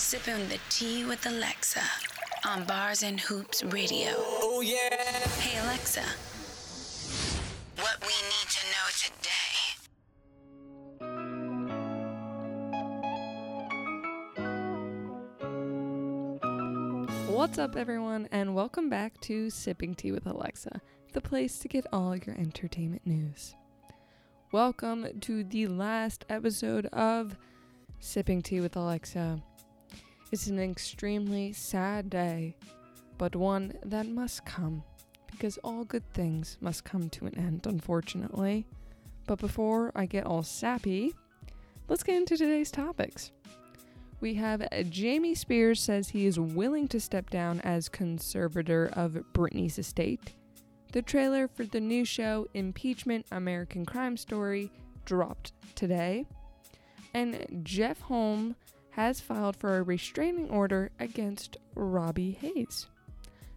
Sipping the tea with Alexa on Bars and Hoops Radio. Oh yeah. Hey Alexa, what we need to know today. What's up, everyone, and welcome back to Sipping Tea with Alexa, the place to get all your entertainment news. Welcome to the last episode of Sipping Tea with Alexa. It's an extremely sad day, but one that must come, because all good things must come to an end, unfortunately. But before I get all sappy, let's get into today's topics. We have Jamie Spears says he is willing to step down as conservator of Britney's estate. The trailer for the new show Impeachment American Crime Story dropped today. And Jef Holm has filed for a restraining order against Robbie Hayes.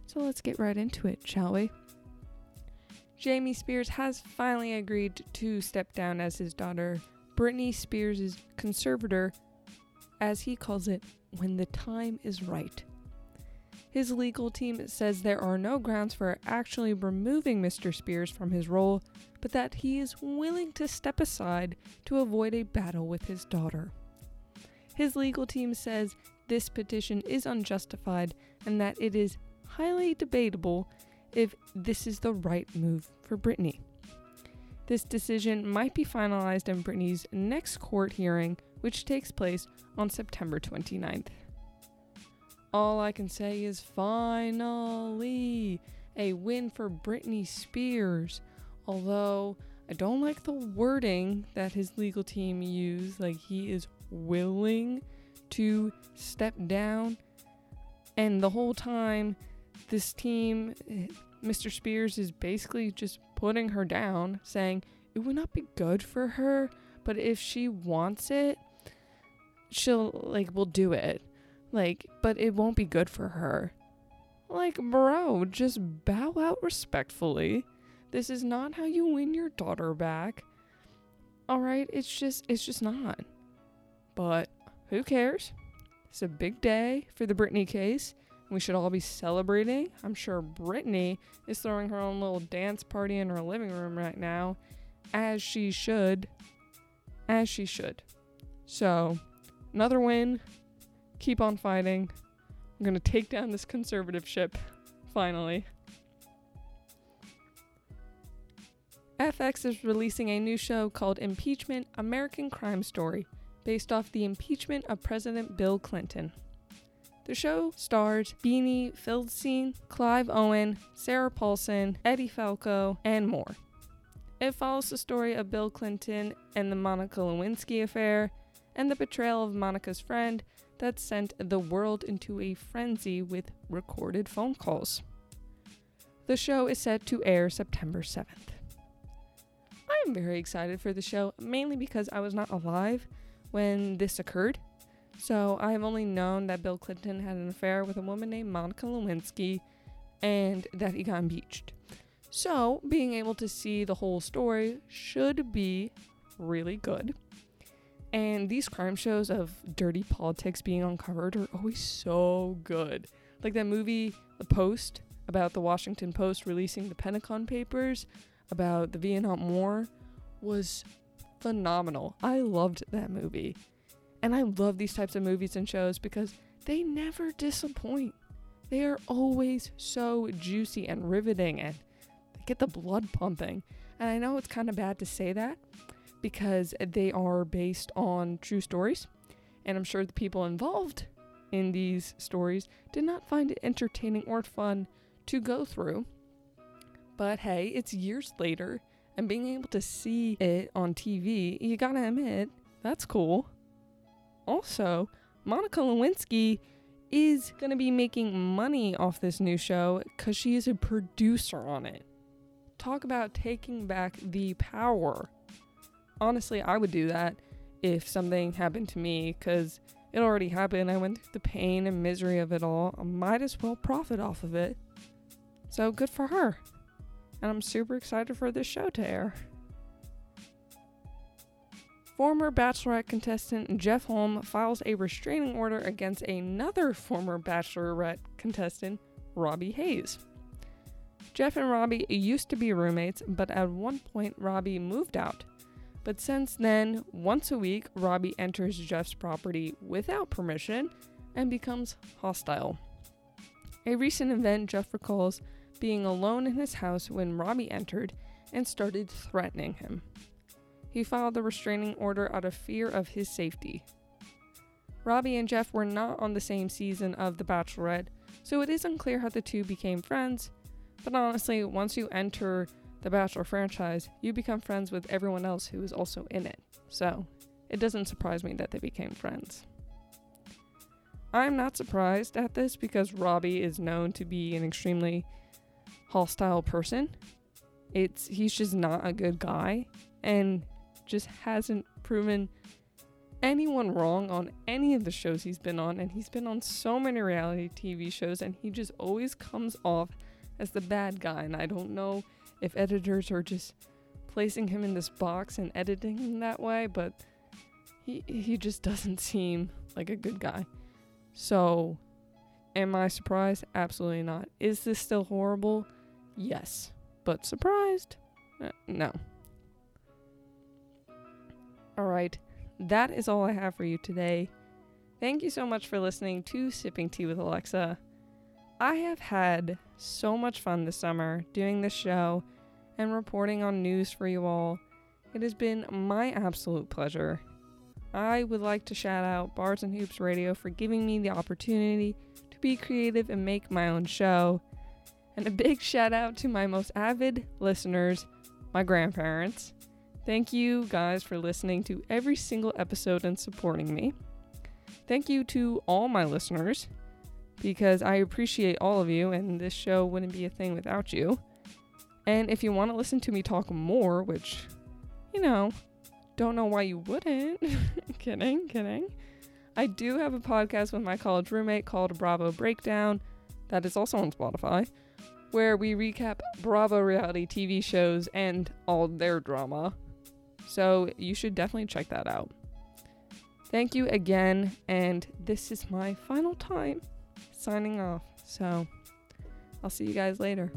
So let's get right into it, shall we? Jamie Spears has finally agreed to step down as his daughter Britney Spears' conservator as he calls it, when the time is right. His legal team says there are no grounds for actually removing Mr. Spears from his role, but that he is willing to step aside to avoid a battle with his daughter. His legal team says this petition is unjustified and that it is highly debatable if this is the right move for Britney. This decision might be finalized in Britney's next court hearing, which takes place on September 29th. All I can say is finally a win for Britney Spears. Although I don't like the wording that his legal team used, like he is willing to step down. And the whole time, this team, eh, Mr. Spears, is basically just putting her down, saying it would not be good for her, but if she wants it, she'll like we'll do it. Like, but it won't be good for her. Like, bro, just bow out respectfully. This is not how you win your daughter back. All right, it's just it's just not. But who cares? It's a big day for the Britney case. We should all be celebrating. I'm sure Britney is throwing her own little dance party in her living room right now, as she should. As she should. So, another win. Keep on fighting. I'm going to take down this conservatorship, finally. FX is releasing a new show called Impeachment American Crime Story, based off the impeachment of President Bill Clinton. The show stars Beanie Feldstein, Clive Owen, Sarah Paulson, Edie Falco, and more. It follows the story of Bill Clinton and the Monica Lewinsky affair, and the betrayal of Monica's friend that sent the world into a frenzy with recorded phone calls. The show is set to air September 7th. I am very excited for the show, mainly because I was not alive when this occurred. So I have only known that Bill Clinton had an affair with a woman named Monica Lewinsky and that he got impeached. So being able to see the whole story should be really good. And these crime shows of dirty politics being uncovered are always so good. Like that movie, The Post, about the Washington Post releasing the Pentagon Papers about the Vietnam War was phenomenal. I loved that movie. And I love these types of movies and shows because they never disappoint. They are always so juicy and riveting and they get the blood pumping. And I know it's kind of bad to say that because they are based on true stories. And I'm sure the people involved in these stories did not find it entertaining or fun to go through. But hey, it's years later, and being able to see it on TV, you gotta admit, that's cool. Also, Monica Lewinsky is gonna be making money off this new show because she is a producer on it. Talk about taking back the power. Honestly, I would do that if something happened to me because it already happened. I went through the pain and misery of it all. I might as well profit off of it. So good for her and I'm super excited for this show to air. former Bachelorette contestant Jef Holm files a restraining order against another former Bachelorette contestant, Robby Hayes. Jef and Robby used to be roommates, but at one point, Robby moved out. But since then, once a week, Robby enters Jef's property without permission and becomes hostile. A recent event, Jef recalls being alone in his house when Robby entered and started threatening him. He filed the restraining order out of fear of his safety. Robby and Jef were not on the same season of The Bachelorette, so it is unclear how the two became friends. But honestly, once you enter the Bachelor franchise, you become friends with everyone else who is also in it. So, it doesn't surprise me that they became friends. I'm not surprised at this because Robby is known to be an extremely hostile person. It's he's just not a good guy and just hasn't proven anyone wrong on any of the shows he's been on. And he's been on so many reality TV shows, and he just always comes off as the bad guy. And I don't know if editors are just placing him in this box and editing him that way, but he he just doesn't seem like a good guy. So, am I surprised? Absolutely not. Is this still horrible? Yes. But surprised? Uh, no. All right, that is all I have for you today. Thank you so much for listening to Sipping Tea with Alexa. I have had so much fun this summer doing this show and reporting on news for you all. It has been my absolute pleasure. I would like to shout out Bars and Hoops Radio for giving me the opportunity to be creative and make my own show. And a big shout out to my most avid listeners, my grandparents. Thank you guys for listening to every single episode and supporting me. Thank you to all my listeners because I appreciate all of you and this show wouldn't be a thing without you. And if you want to listen to me talk more, which, you know, don't know why you wouldn't. kidding, kidding. I do have a podcast with my college roommate called Bravo Breakdown that is also on Spotify, where we recap Bravo reality TV shows and all their drama. So you should definitely check that out. Thank you again, and this is my final time signing off. So I'll see you guys later.